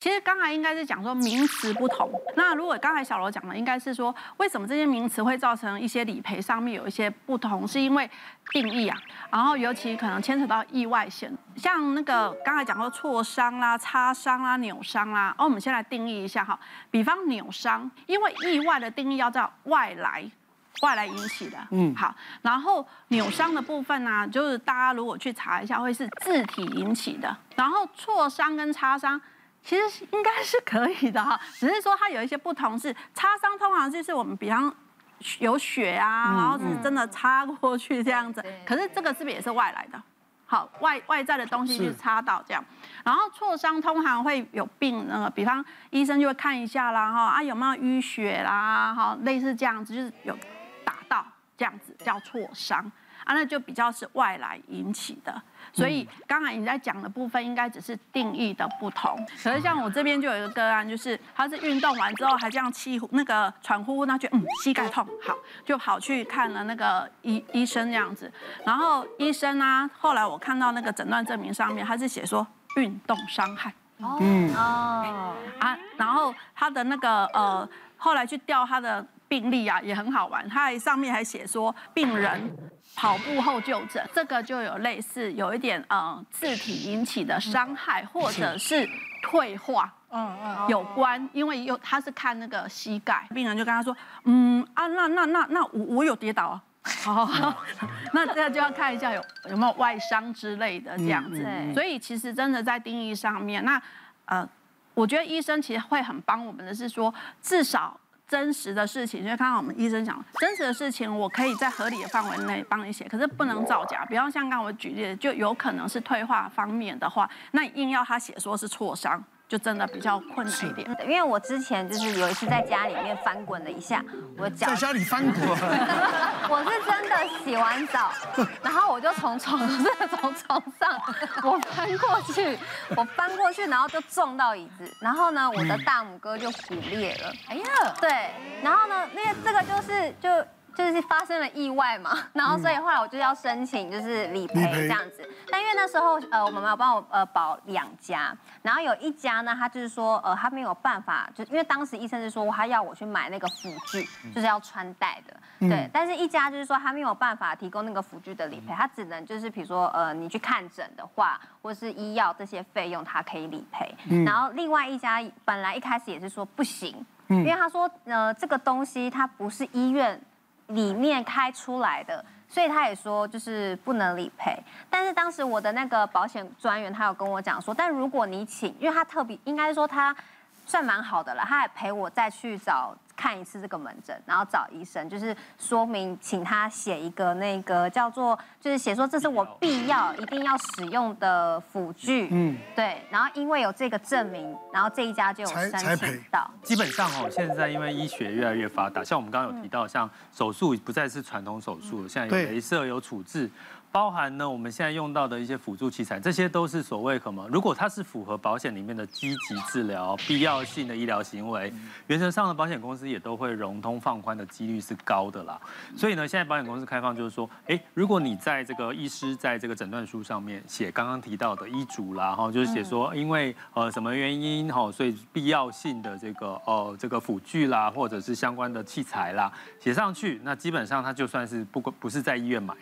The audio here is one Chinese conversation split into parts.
其实刚才应该是讲说名词不同。那如果刚才小罗讲的，应该是说为什么这些名词会造成一些理赔上面有一些不同，是因为定义啊。然后尤其可能牵扯到意外险，像那个刚才讲说挫伤啦、擦伤啦、扭伤啦。哦，我们先来定义一下哈。比方扭伤，因为意外的定义要叫外来，外来引起的。嗯，好。然后扭伤的部分呢，就是大家如果去查一下，会是自体引起的。然后挫伤跟擦伤。其实应该是可以的哈，只是说它有一些不同，是擦伤通常就是我们比方有血啊，然后是真的擦过去这样子。可是这个是不是也是外来的？好，外外在的东西去擦到这样。然后挫伤通常会有病，那个比方医生就会看一下啦哈，啊有没有淤血啦哈，类似这样子就是有打到这样子叫挫伤啊，那就比较是外来引起的。所以刚才你在讲的部分，应该只是定义的不同。可是像我这边就有一个个案，就是他是运动完之后还这样气呼那个喘呼呼，那就嗯膝盖痛，好就跑去看了那个医医生这样子。然后医生呢、啊，后来我看到那个诊断证明上面，他是写说运动伤害。嗯哦啊，然后他的那个呃，后来去调他的病例啊，也很好玩，它还上面还写说病人。跑步后就诊，这个就有类似有一点嗯字体引起的伤害，或者是退化，嗯嗯有关，因为有他是看那个膝盖，病人就跟他说，嗯啊那那那那我我有跌倒啊，好，好，那这个就要看一下有有没有外伤之类的这样子，所以其实真的在定义上面，那呃我觉得医生其实会很帮我们的是说至少。真实的事情，因为刚刚我们医生讲，真实的事情我可以在合理的范围内帮你写，可是不能造假。比方像刚我举例的，就有可能是退化方面的话，那硬要他写说是挫伤。就真的比较困难一点，因为我之前就是有一次在家里面翻滚了一下，我脚在家里翻滚，我是真的洗完澡，然后我就从床上 从床上我翻过去，我翻过去，然后就撞到椅子，然后呢，我的大拇哥就骨裂了，哎呀，对，然后呢，那个这个就是就。就是发生了意外嘛，然后所以后来我就要申请就是理赔这样子，但因为那时候呃我妈妈帮我呃保两家，然后有一家呢，他就是说呃他没有办法，就因为当时医生是说他要我去买那个辅具，就是要穿戴的，对，但是一家就是说他没有办法提供那个辅具的理赔，他只能就是比如说呃你去看诊的话，或是医药这些费用他可以理赔，然后另外一家本来一开始也是说不行，因为他说呃这个东西它不是医院。里面开出来的，所以他也说就是不能理赔。但是当时我的那个保险专员他有跟我讲说，但如果你请，因为他特别应该说他算蛮好的了，他还陪我再去找。看一次这个门诊，然后找医生，就是说明，请他写一个那个叫做，就是写说这是我必要一定要使用的辅具，嗯，对，然后因为有这个证明，然后这一家就有申请到。基本上哦，现在因为医学越来越发达，像我们刚刚有提到，像手术不再是传统手术，现在有镭射有处置。包含呢，我们现在用到的一些辅助器材，这些都是所谓什么？如果它是符合保险里面的积极治疗、必要性的医疗行为，原则上的保险公司也都会融通放宽的几率是高的啦。所以呢，现在保险公司开放就是说，哎，如果你在这个医师在这个诊断书上面写刚刚提到的医嘱啦，哈，就是写说因为呃什么原因哈，所以必要性的这个呃这个辅具啦，或者是相关的器材啦，写上去，那基本上它就算是不不是在医院买。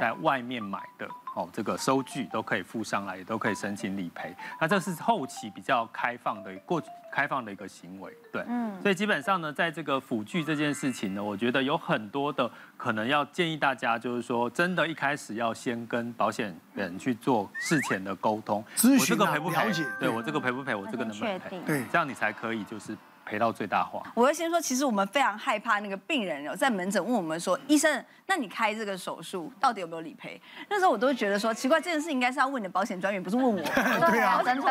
在外面买的哦，这个收据都可以附上来，也都可以申请理赔。那这是后期比较开放的过开放的一个行为，对，嗯。所以基本上呢，在这个辅具这件事情呢，我觉得有很多的可能要建议大家，就是说，真的一开始要先跟保险人去做事前的沟通，咨询、我这个赔不赔？解对我这个赔不赔？我这个能不能赔？对，这样你才可以就是。赔到最大化。我要先说，其实我们非常害怕那个病人有在门诊问我们说：“医生，那你开这个手术到底有没有理赔？”那时候我都会觉得说奇怪，这件事应该是要问你的保险专员，不是问我。对啊，真的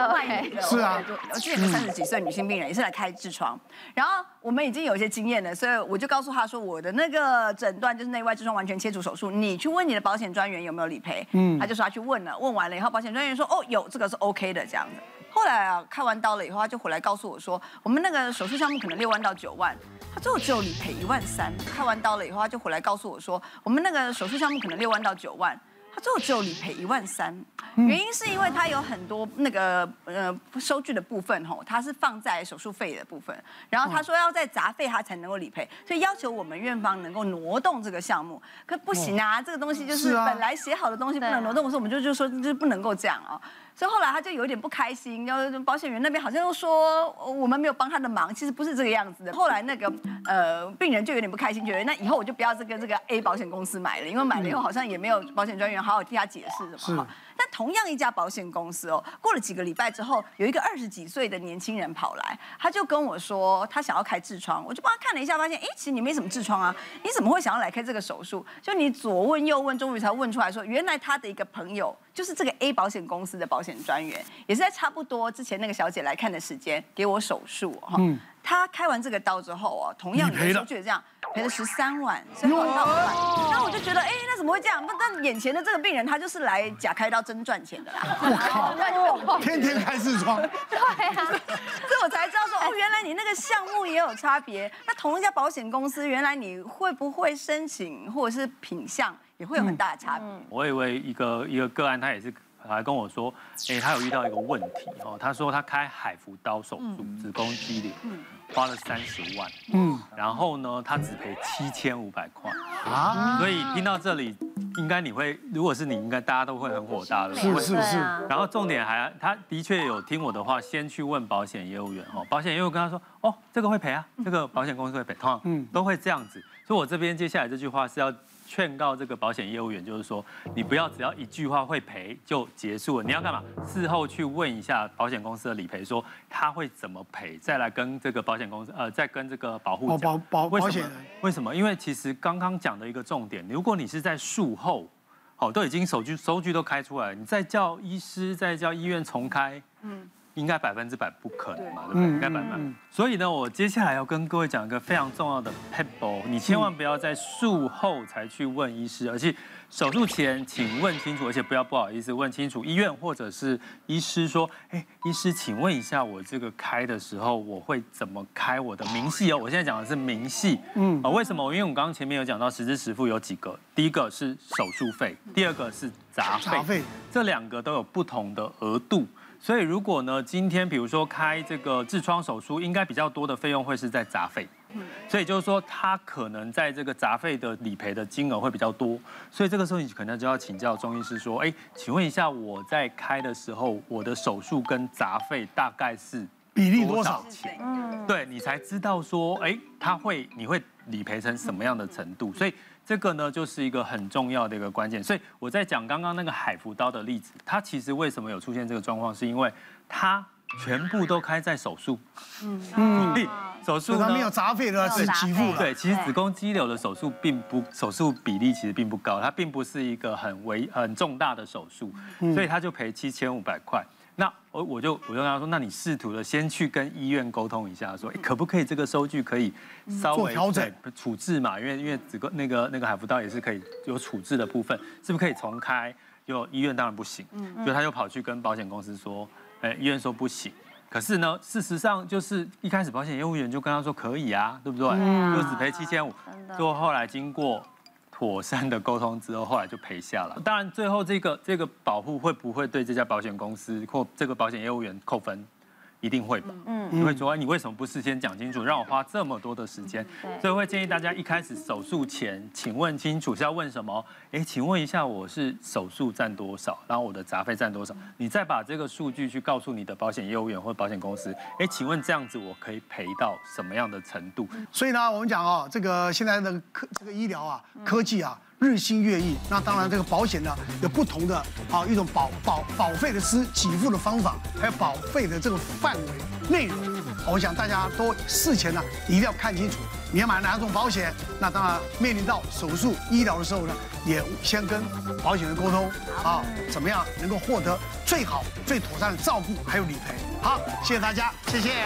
是啊，我记得有个三十几岁女性病人也是来开痔疮，然后我们已经有一些经验了，所以我就告诉他说：“我的那个诊断就是内外痔疮完全切除手术，你去问你的保险专员有没有理赔。”嗯，他就说他去问了，问完了以后，保险专员说：“哦，有这个是 OK 的这样子。”后来啊，开完刀了以后，他就回来告诉我说，我们那个手术项目可能六万到九万，他最后只有理赔一万三。开完刀了以后，他就回来告诉我说，我们那个手术项目可能六万到九万，他最后只有理赔一万三，原因是因为他有很多那个呃收据的部分吼，他是放在手术费的部分，然后他说要在杂费他才能够理赔，所以要求我们院方能够挪动这个项目，可不行啊，这个东西就是本来写好的东西不能挪动，所以我们就就说就不能够这样啊。所以后来他就有点不开心，然后保险员那边好像又说我们没有帮他的忙，其实不是这个样子的。后来那个呃病人就有点不开心，觉得那以后我就不要这个这个 A 保险公司买了，因为买了以后好像也没有保险专员好好替他解释什么。但同样一家保险公司哦，过了几个礼拜之后，有一个二十几岁的年轻人跑来，他就跟我说他想要开痔疮，我就帮他看了一下，发现哎，其实你没什么痔疮啊，你怎么会想要来开这个手术？就你左问右问，终于才问出来说，原来他的一个朋友就是这个 A 保险公司的保险专员，也是在差不多之前那个小姐来看的时间给我手术哈。嗯他开完这个刀之后哦，同样你就觉得这样赔了十三万，所以好到万。那我就觉得，哎，那怎么会这样？那那眼前的这个病人，他就是来假开刀真赚钱的啦。我靠，天天开痔疮。对啊，所以我才知道说，哦，原来你那个项目也有差别。那同一家保险公司，原来你会不会申请或者是品项也会有很大的差别。我以为一个一个个案，他也是。还跟我说，哎，他有遇到一个问题哦。他说他开海扶刀手术，子宫肌瘤，花了三十万，嗯，然后呢，他只赔七千五百块啊。所以听到这里，应该你会，如果是你，应该大家都会很火大的，是是是。然后重点还，他的确有听我的话，先去问保险业务员哦。保险业务跟他说，哦，这个会赔啊，这个保险公司会赔，通常嗯都会这样子。所以我这边接下来这句话是要。劝告这个保险业务员，就是说，你不要只要一句话会赔就结束了，你要干嘛？事后去问一下保险公司的理赔，说他会怎么赔，再来跟这个保险公司，呃，再跟这个保护保保保险人。为什么？因为其实刚刚讲的一个重点，如果你是在术后，好，都已经手据收据都开出来了，你再叫医师，再叫医院重开，嗯。应该百分之百不可能嘛，对不对？应该百分百。所以呢，我接下来要跟各位讲一个非常重要的 pebble，，你千万不要在术后才去问医师，而且手术前请问清楚，而且不要不好意思问清楚医院或者是医师说，哎，医师，请问一下，我这个开的时候我会怎么开？我的明细哦，我现在讲的是明细。嗯，啊，为什么？因为我刚刚前面有讲到实支实付有几个，第一个是手术费，第二个是杂费，这两个都有不同的额度。所以如果呢，今天比如说开这个痔疮手术，应该比较多的费用会是在杂费。所以就是说，他可能在这个杂费的理赔的金额会比较多。所以这个时候你可能就要请教中医师说，哎，请问一下，我在开的时候，我的手术跟杂费大概是比例多少钱？嗯，对你才知道说，哎，他会你会理赔成什么样的程度？所以。这个呢，就是一个很重要的一个关键。所以我在讲刚刚那个海服刀的例子，它其实为什么有出现这个状况，是因为它全部都开在手术。嗯嗯，手术它没有杂费的是给付的。对，其实子宫肌瘤的手术并不手术比例其实并不高，它并不是一个很危很重大的手术，所以他就赔七千五百块。那我我就我就跟他说，那你试图的先去跟医院沟通一下，说可不可以这个收据可以稍微调整处置嘛？因为因为子宫那个那个海扶刀也是可以有处置的部分，是不是可以重开？就医院当然不行，所以他就跑去跟保险公司说，哎，医院说不行。可是呢，事实上就是一开始保险业务员就跟他说可以啊，对不对？就只赔七千五，最后后来经过。妥善的沟通之后，后来就赔下了。当然，最后这个这个保护会不会对这家保险公司或这个保险业务员扣分？一定会吧，嗯，你会说，你为什么不事先讲清楚，让我花这么多的时间？所以会建议大家一开始手术前，请问清楚是要问什么？哎，请问一下，我是手术占多少，然后我的杂费占多少？你再把这个数据去告诉你的保险业务员或保险公司，哎，请问这样子我可以赔到什么样的程度？所以呢，我们讲哦，这个现在的科这个医疗啊，科技啊。日新月异，那当然这个保险呢有不同的啊一种保保保费的支给付的方法，还有保费的这个范围内容。我想大家都事前呢一定要看清楚，你要买哪种保险。那当然面临到手术医疗的时候呢，也先跟保险人沟通啊，怎么样能够获得最好最妥善的照顾还有理赔。好，谢谢大家，谢谢。